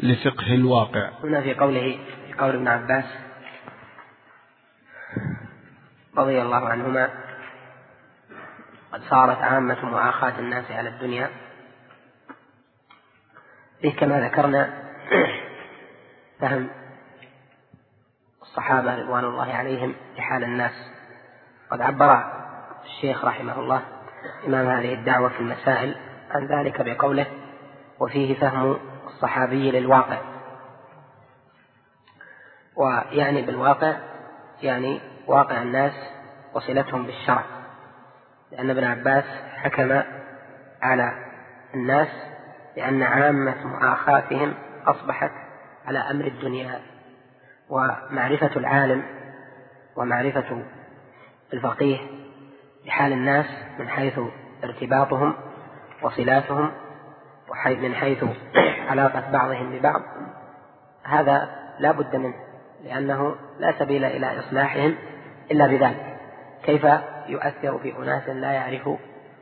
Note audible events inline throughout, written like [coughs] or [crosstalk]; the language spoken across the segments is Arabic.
لفقه الواقع. هنا في قوله في قول ابن عباس رضي الله عنهما قد صارت عامة مؤاخاة الناس على الدنيا. فيه كما ذكرنا فهم الصحابة رضوان الله عليهم لحال الناس. قد عبر الشيخ رحمه الله إمام هذه الدعوة في المسائل عن ذلك بقوله وفيه فهم الصحابي للواقع. ويعني بالواقع يعني واقع الناس وصلتهم بالشرع. لأن ابن عباس حكم على الناس لأن عامة مؤاخاتهم أصبحت على أمر الدنيا. ومعرفة العالم ومعرفة الفقيه بحال الناس من حيث ارتباطهم وصلاتهم من حيث علاقة بعضهم ببعض. هذا لا بد منه لأنه لا سبيل إلى إصلاحهم إلا بذلك. كيف يؤثر في أناس لا يعرفوا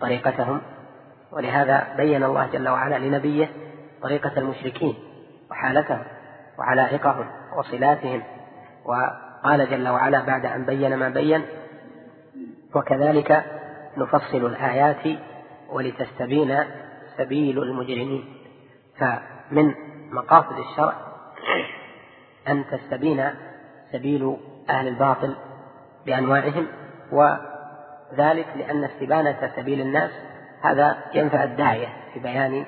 طريقتهم؟ ولهذا بين الله جل وعلا لنبيه طريقة المشركين وحالتهم وعلائقهم وصلاتهم. وقال جل وعلا بعد أن بين ما بين وكذلك نفصل الآيات ولتستبين سبيل المجرمين. فمن مقاصد الشرع أن تستبين سبيل أهل الباطل بأنواعهم وذلك لأن استبانة سبيل الناس هذا ينفع الداعية في بيان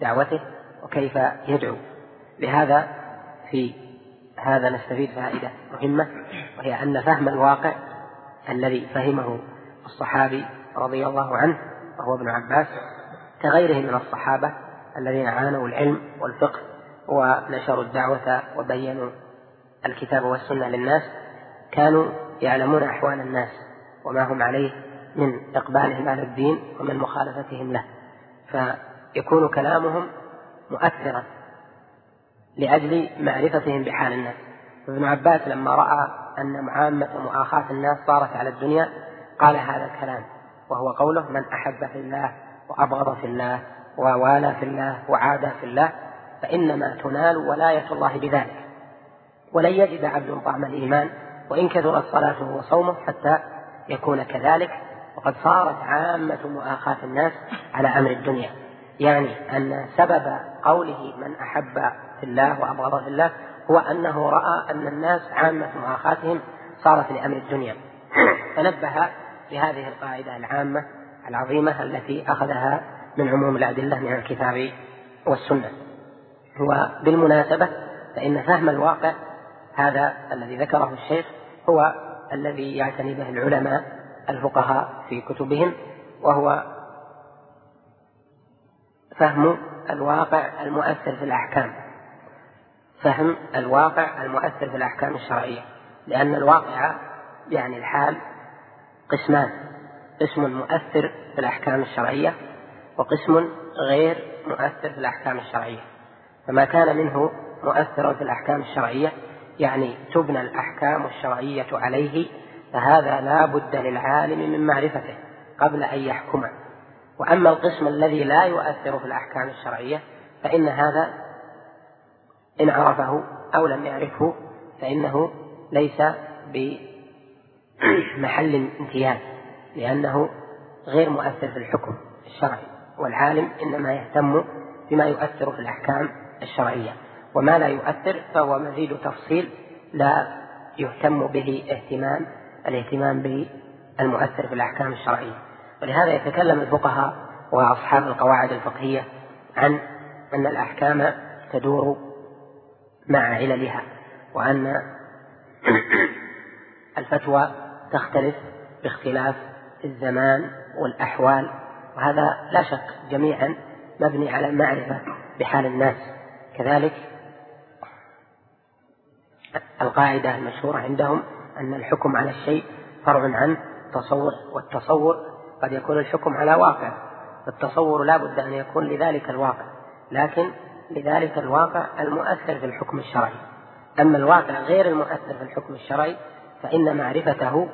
دعوته وكيف يدعو. لهذا في هذا نستفيد فائدة مهمة وهي أن فهم الواقع الذي فهمه الصحابي رضي الله عنه وهو ابن عباس كغيره من الصحابة الذين عانوا العلم والفقه ونشروا الدعوة وبينوا الكتاب والسنة للناس كانوا يعلمون أحوال الناس وما هم عليه من إقبالهم على الدين ومن مخالفتهم له. فيكون كلامهم مؤثرا لأجل معرفتهم بحال الناس. ابن عباس لما رأى أن عامة مؤاخاة الناس صارت على الدنيا قال هذا الكلام وهو قوله من أحب في الله وأبغض في الله ووالى في الله وعادى في الله فإنما تنال ولاية الله بذلك. ولن يجد عبد طعم الإيمان وإن كثرت صلاته وصومه حتى يكون كذلك. وقد صارت عامة مؤاخاة الناس على أمر الدنيا. يعني أن سبب قوله من أحب في الله وأبغض في الله هو أنه رأى أن الناس عامة مؤاخاتهم صارت لأمر الدنيا. [coughs] فنبه لهذه القاعدة العامة العظيمة التي أخذها من عموم الأدلة من الكتاب والسنة. وبالمناسبة فإن فهم الواقع هذا الذي ذكره الشيخ هو الذي يعتني به العلماء الفقهاء في كتبهم وهو فهم الواقع المؤثر في الأحكام. فهم الواقع المؤثر في الأحكام الشرعية. لأن الواقع يعني الحال قسمان. قسم مؤثر في الأحكام الشرعية وقسم غير مؤثر في الأحكام الشرعية. فما كان منه مؤثرا في الأحكام الشرعية يعني تبنى الأحكام الشرعية عليه فهذا لا بد للعالم من معرفته قبل أن يحكم. وأما القسم الذي لا يؤثر في الأحكام الشرعية فإن هذا إن عرفه أو لم يعرفه فإنه ليس بمحل امتياز لأنه غير مؤثر في الحكم الشرعي. والعالم إنما يهتم بما يؤثر في الأحكام الشرعية. وما لا يؤثر فهو مزيد تفصيل لا يهتم به اهتمام الاهتمام بالمؤثر في الأحكام الشرعية. ولهذا يتكلم الفقهاء وأصحاب القواعد الفقهية عن أن الأحكام تدور مع عللها وأن الفتوى تختلف باختلاف الزمان والأحوال. وهذا لا شك جميعا مبني على المعرفة بحال الناس. كذلك القاعدة المشهورة عندهم أن الحكم على الشيء فرع عن تصور والتصور قد يكون الحكم على واقع التصور لا بد أن يكون لذلك الواقع. لكن لذلك الواقع المؤثر في الحكم الشرعي. أما الواقع غير المؤثر في الحكم الشرعي فإن معرفته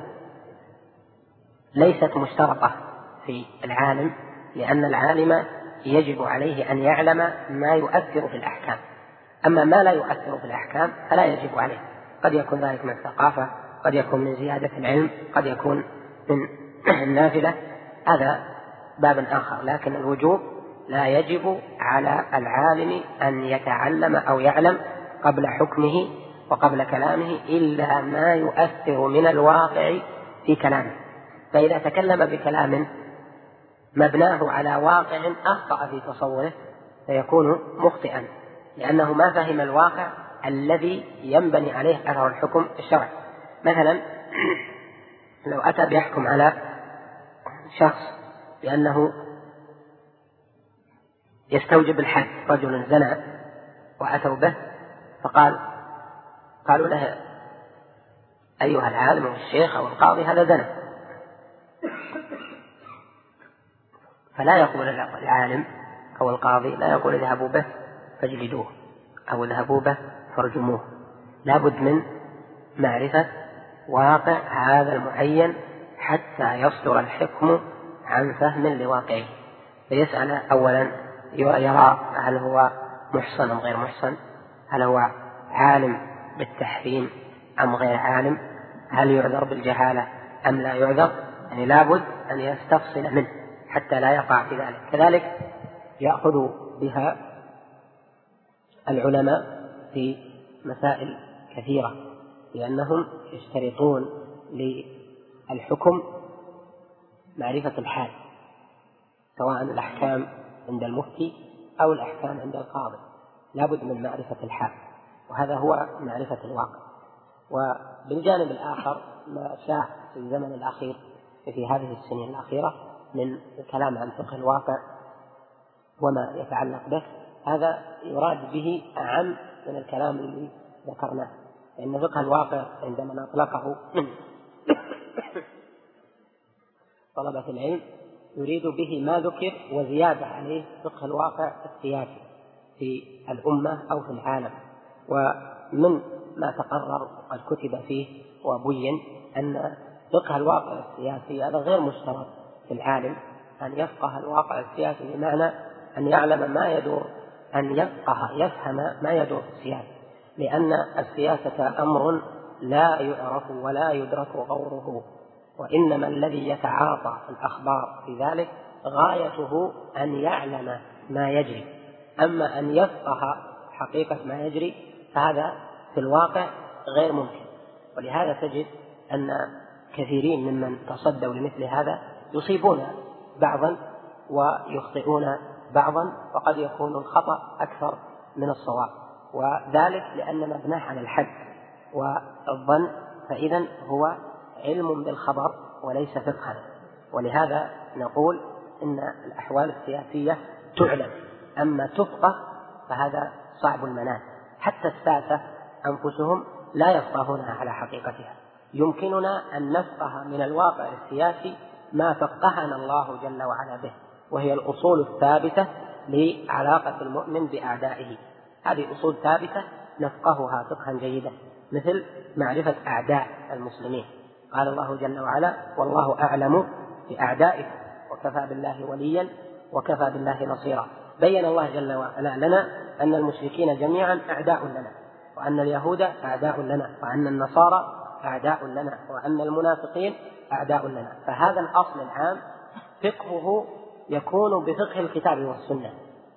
ليست مشترطة. في العالم لأن العالم يجب عليه أن يعلم ما يؤثر في الأحكام. أما ما لا يؤثر في الأحكام فلا يجب عليه. قد يكون ذلك من الثقافة قد يكون من زيادة العلم قد يكون من [clears throat] النافلة هذا باب آخر. لكن الوجوب لا يجب على العالم أن يتعلم أو يعلم قبل حكمه وقبل كلامه إلا ما يؤثر من الواقع في كلامه. فإذا تكلم بكلام مبناه على واقع أخطأ في تصوره فيكون مخطئا لأنه ما فهم الواقع الذي ينبني عليه أثر الحكم الشرعي. مثلا [clears throat] لو أتى بيحكم على شخص بأنه يستوجب الحد رجل زنى وأتوا به فقال قالوا له أيها العالم أو الشيخ أو القاضي هذا زنى. فلا يقول العالم أو القاضي لا يقول اذهبوا به فاجلدوه أو اذهبوا به فارجموه لابد من معرفة واقع هذا المعين حتى يصدر الحكم عن فهم لواقعه. فيسأل أولا يرى هل هو محصن أم غير محصن هل هو عالم بالتحريم أم غير عالم هل يعذر بالجهالة أم لا يعذر. يعني لابد أن يستفصل منه. حتى لا يقع في ذلك. كذلك يأخذ بها العلماء في مسائل كثيرة لأنهم يشترطون للحكم معرفة الحال سواء الأحكام عند المفتي أو الأحكام عند القاضي. لابد من معرفة الحال وهذا هو معرفة الواقع. وبالجانب الآخر ما شاع في الزمن الأخير في هذه السنين الأخيرة من الكلام عن فقه الواقع وما يتعلق به هذا يراد به أعم من الكلام الذي ذكرناه. لأن فقه الواقع عندما أطلقه [coughs] طلبة العلم يريد به ما ذكر وزيادة عليه فقه الواقع السياسي في الأمة أو في العالم. ومن ما تقرر وقد كتب فيه وبين أن فقه الواقع السياسي هذا غير مشترط. في العالم أن يفقه الواقع السياسي بمعنى أن يعلم ما يدور أن يفقه يفهم ما يدور في السياسة. لأن السياسة أمر لا يعرف ولا يدرك غوره وإنما الذي يتعاطى الأخبار في ذلك غايته أن يعلم ما يجري. أما أن يفقه حقيقة ما يجري فهذا في الواقع غير ممكن. ولهذا تجد أن كثيرين ممن تصدوا لمثل هذا يصيبون بعضا ويخطئون بعضا وقد يكون الخطأ أكثر من الصواب. وذلك لأن مبناه على الحد والظن فإذا هو علم بالخبر وليس فقها. ولهذا نقول إن الأحوال السياسية تعلم. أما تفقه فهذا صعب المنال. حتى الساسة أنفسهم لا يفقهونها على حقيقتها. يمكننا أن نفقه من الواقع السياسي ما فقهنا الله جل وعلا به وهي الأصول الثابتة لعلاقة المؤمن بأعدائه. هذه أصول ثابتة نفقهها فقها جيدا مثل معرفة أعداء المسلمين. قال الله جل وعلا والله أعلم بأعدائكم وكفى بالله وليا وكفى بالله نصيرا. بين الله جل وعلا لنا أن المشركين جميعا أعداء لنا وأن اليهود أعداء لنا وأن النصارى أعداء لنا وأن المنافقين أعداء لنا. فهذا الأصل العام فقهه يكون بفقه الكتاب والسنة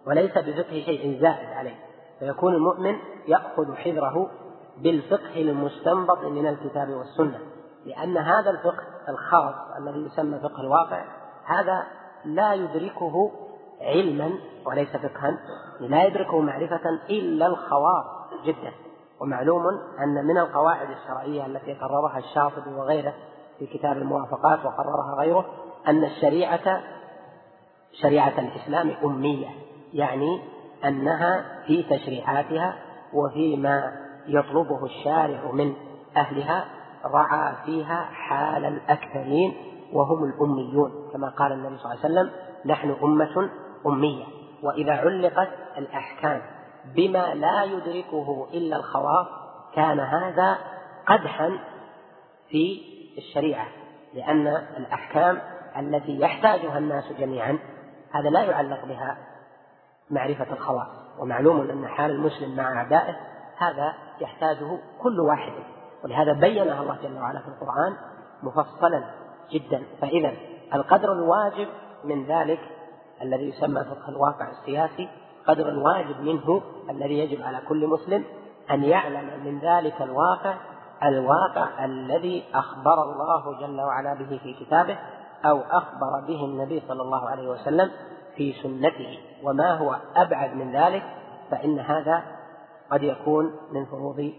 وليس بفقه شيء زائد عليه. فيكون المؤمن يأخذ حذره بالفقه المستنبط من الكتاب والسنة. لأن هذا الفقه الخاص الذي يسمى فقه الواقع هذا لا يدركه علما وليس فقها لا يدركه معرفة إلا الخواص جدا. ومعلوم أن من القواعد الشرعية التي قررها الشاطبي وغيره في كتاب الموافقات وقررها غيره أن الشريعة شريعة الإسلام أمية يعني أنها في تشريعاتها وفيما يطلبه الشارع من أهلها رعى فيها حال الأكثرين وهم الأميون كما قال النبي صلى الله عليه وسلم نحن أمة أمية وإذا علقت الأحكام بما لا يدركه إلا الخواص كان هذا قدحا في الشريعة لأن الأحكام التي يحتاجها الناس جميعا هذا لا يعلق بها معرفة الخواص ومعلوم أن حال المسلم مع أعدائه هذا يحتاجه كل واحد. ولهذا بينها الله جل وعلا في القرآن مفصلا جدا. فإذا القدر الواجب من ذلك الذي يسمى فقه الواقع السياسي قدر الواجب منه الذي يجب على كل مسلم أن يعلم من ذلك الواقع الواقع الذي أخبر الله جل وعلا به في كتابه أو أخبر به النبي صلى الله عليه وسلم في سنته. وما هو أبعد من ذلك فإن هذا قد يكون من فروض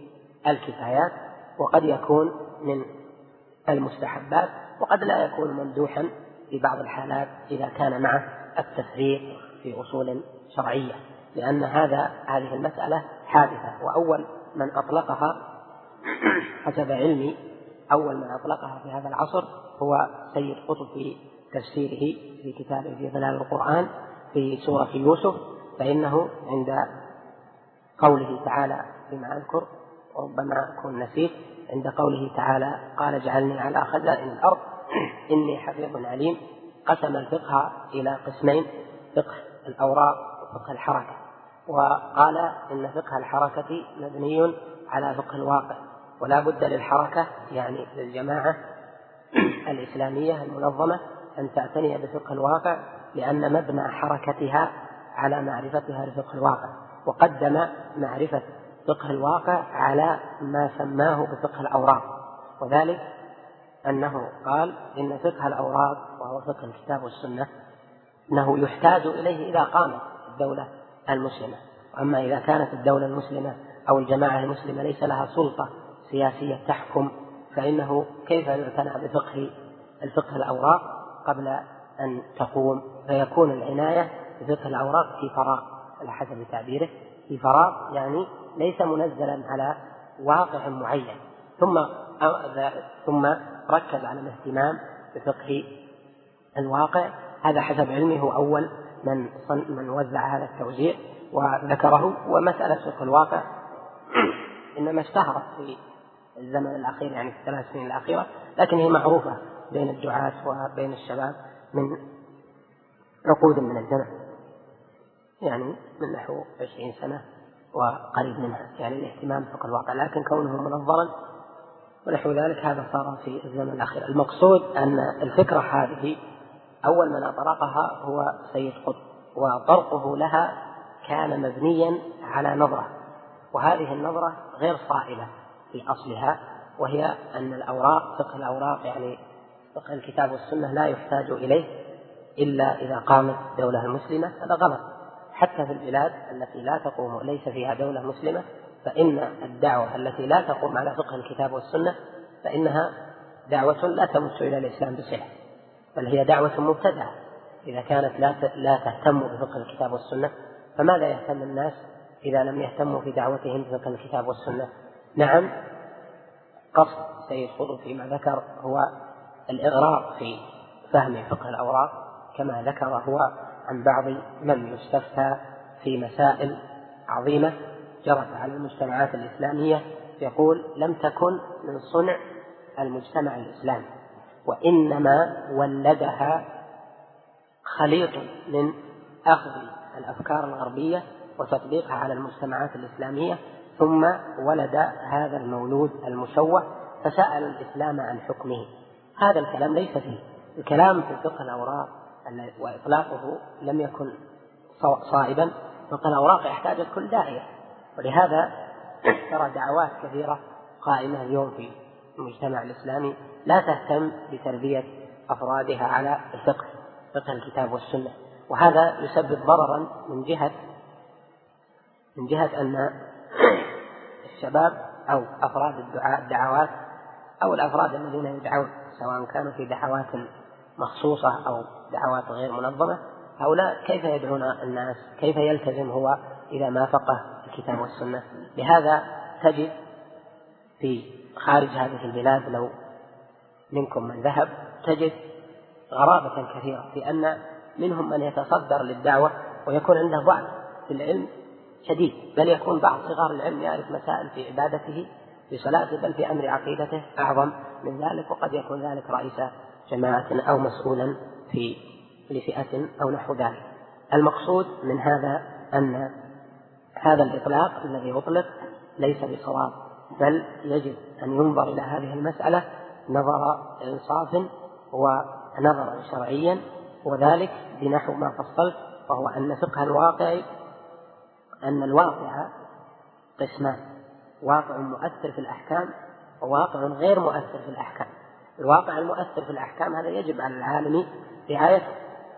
الكفايات وقد يكون من المستحبات وقد لا يكون ممدوحا في بعض الحالات إذا كان معه التفريق. في أصول شرعية لأن هذا هذه المسألة حادثة. وأول من أطلقها حسب علمي أول من أطلقها في هذا العصر هو سيد قطب في تفسيره في كتابه في ظلال القرآن في سورة يوسف فإنه عند قوله تعالى فيما أذكر وربما أكون نسيت عند قوله تعالى قال اجعلني على خزائن الأرض إني حفيظ عليم. قسم الفقه إلى قسمين فقه الأوراق وفقه الحركة. وقال إن فقه الحركة مبني على فقه الواقع ولا بد للحركة يعني للجماعة [clears throat] الإسلامية المنظمة أن تعتني بفقه الواقع لأن مبنى حركتها على معرفتها لفقه الواقع وقدم معرفة فقه الواقع على ما سماه بفقه الأوراق. وذلك أنه قال إن فقه الأوراق وهو فقه الكتاب والسنة أنه يحتاج إليه إذا قامت الدولة المسلمة. وأما إذا كانت الدولة المسلمة أو الجماعة المسلمة ليس لها سلطة سياسية تحكم فإنه كيف يعتنى بفقه الفقه الأوراق قبل أن تقوم؟ فيكون العناية بفقه الأوراق في فراغ على حسب تعبيره في فراغ يعني ليس منزلا على واقع معين. ثم ثم ركز على الاهتمام بفقه الواقع هذا حسب علمه هو أول من من وزع هذا التوزيع وذكره ومسألة فقه الواقع [clears throat] إنما اشتهرت في الزمن الأخير يعني في الثلاث سنين الأخيرة لكن هي معروفة بين الدعاة وبين الشباب من عقود من الزمن يعني من نحو عشرين سنة وقريب منها يعني الاهتمام بفقه الواقع لكن كونه منظرا ونحو ذلك هذا صار في الزمن الأخير. المقصود أن الفكرة هذه أول من أطرقها هو سيد قطب وطرقه لها كان مبنيا على نظرة وهذه النظرة غير صائبة في أصلها وهي أن الأوراق فقه الأوراق يعني فقه الكتاب والسنة لا يحتاج إليه إلا إذا قامت الدولة المسلمة هذا غلط. حتى في البلاد التي لا تقوم ليس فيها دولة مسلمة فإن الدعوة التي لا تقوم على فقه الكتاب والسنة فإنها دعوة لا تمس إلى الإسلام بصلة بل هي دعوة مبتدعة. إذا كانت لا لا تهتم بفقه الكتاب والسنة فماذا يهتم الناس إذا لم يهتموا في دعوتهم بفقه الكتاب والسنة؟ نعم قصد سيد قطب فيما ذكر هو الإغراق في فهم فقه الأوراق كما ذكر هو عن بعض من يستفتى في مسائل عظيمة جرت على المجتمعات الإسلامية يقول لم تكن من صنع المجتمع الإسلامي. وإنما ولدها خليط من أخذ الأفكار الغربية وتطبيقها على المجتمعات الإسلامية ثم ولد هذا المولود المشوه فسأل الإسلام عن حكمه. هذا الكلام ليس فيه. الكلام في فقه الأوراق وإطلاقه لم يكن صائبا. فقه الأوراق يحتاج كل داعية. ولهذا ترى دعوات كثيرة قائمة اليوم في المجتمع الإسلامي لا تهتم بتربية أفرادها على الفقه فقه الكتاب والسنة. وهذا يسبب ضررا من جهة من جهة أن [coughs] الشباب أو أفراد الدعاء الدعوات أو الأفراد الذين يدعون سواء كانوا في دعوات مخصوصة أو دعوات غير منظمة هؤلاء كيف يدعون الناس؟ كيف يلتزم هو إذا ما فقه الكتاب والسنة؟ لهذا تجد في خارج هذه البلاد لو منكم من ذهب تجد غرابة كثيرة في أن منهم من يتصدر للدعوة ويكون عنده ضعف في العلم شديد بل يكون بعض صغار العلم يعرف مسائل في عبادته في صلاته بل في أمر عقيدته أعظم من ذلك وقد يكون ذلك رئيس جماعة أو مسؤولا في لفئة أو نحو ذلك. المقصود من هذا أن هذا الإطلاق الذي أطلق ليس بصواب. بل يجب أن ينظر إلى هذه المسألة نظر إنصاف ونظرا شرعيا وذلك بنحو ما فصلت وهو أن فقه الواقع أن الواقع قسمان واقع مؤثر في الأحكام وواقع غير مؤثر في الأحكام. الواقع المؤثر في الأحكام هذا يجب على العالم رعايته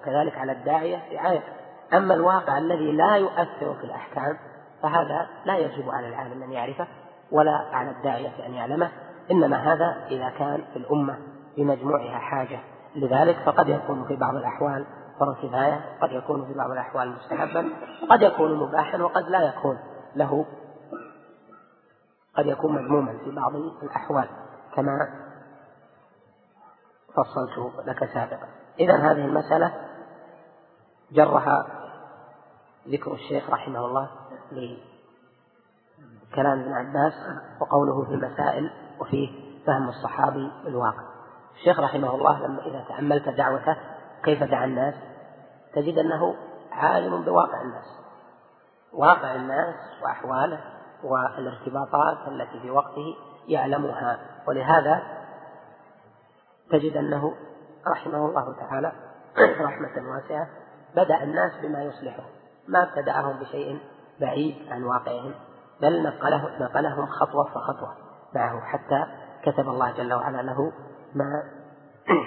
كذلك على الداعية رعايته. أما الواقع الذي لا يؤثر في الأحكام فهذا لا يجب على العالم أن يعرفه. ولا على الداعية أن يعلمه إنما هذا إذا كان في الأمة بمجموعها حاجة لذلك فقد يكون في بعض الأحوال فرض كفاية قد يكون في بعض الأحوال مستحبا قد يكون مباحا وقد لا يكون له قد يكون مذموما في بعض الأحوال كما فصلت لك سابقا. إذا هذه المسألة جرها ذكر الشيخ رحمه الله لكلام ابن عباس وقوله في مسائل وفيه فهم الصحابي الواقع الشيخ رحمه الله لما إذا تأملت دعوته كيف دعا الناس؟ تجد أنه عالم بواقع الناس. واقع الناس وأحواله والارتباطات التي في وقته يعلمها. ولهذا تجد أنه رحمه الله تعالى [clears throat] رحمة واسعة. بدأ الناس بما يصلحهم ما ابتدأهم بشيء بعيد عن واقعهم. بل نقله نقلهم خطوة فخطوة معه حتى كتب الله جل وعلا له ما [clears throat]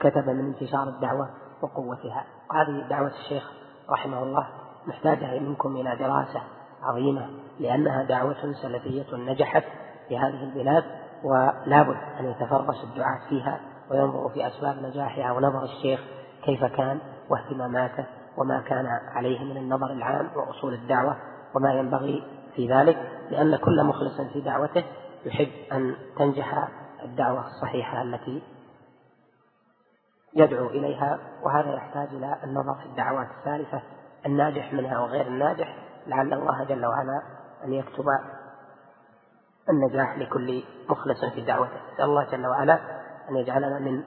كتب من انتشار الدعوة وقوتها. وهذه دعوة الشيخ رحمه الله محتاجة منكم إلى دراسة عظيمة لأنها دعوة سلفية نجحت في هذه البلاد ولا بد أن يتفرس الدعاة فيها وينظروا في أسباب نجاحها ونظر الشيخ كيف كان واهتماماته وما كان عليه من النظر العام وأصول الدعوة. وما ينبغي في ذلك لأن كل مخلص في دعوته يحب أن تنجح الدعوة الصحيحة التي يدعو إليها وهذا يحتاج إلى النظر في الدعوات الثالثة الناجح منها وغير الناجح لعل الله جل وعلا أن يكتب النجاح لكل مخلص في دعوته. نسأل الله جل وعلا أن يجعلنا من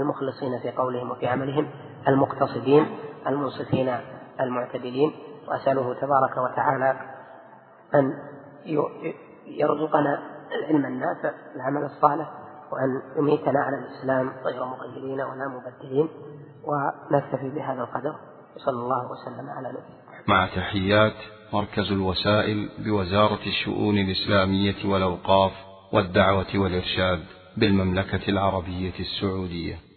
المخلصين في قولهم وفي عملهم المقتصدين المنصفين المعتدلين. وأسأله تبارك وتعالى أن يرزقنا العلم النافع العمل الصالح وأن يميتنا على الإسلام غير مغيرين ولا مبدلين ونكتفي بهذا القدر. وصلى الله وسلم على نبينا مع تحيات مركز الوسائل بوزارة الشؤون الإسلامية والأوقاف والدعوة والإرشاد بالمملكة العربية السعودية.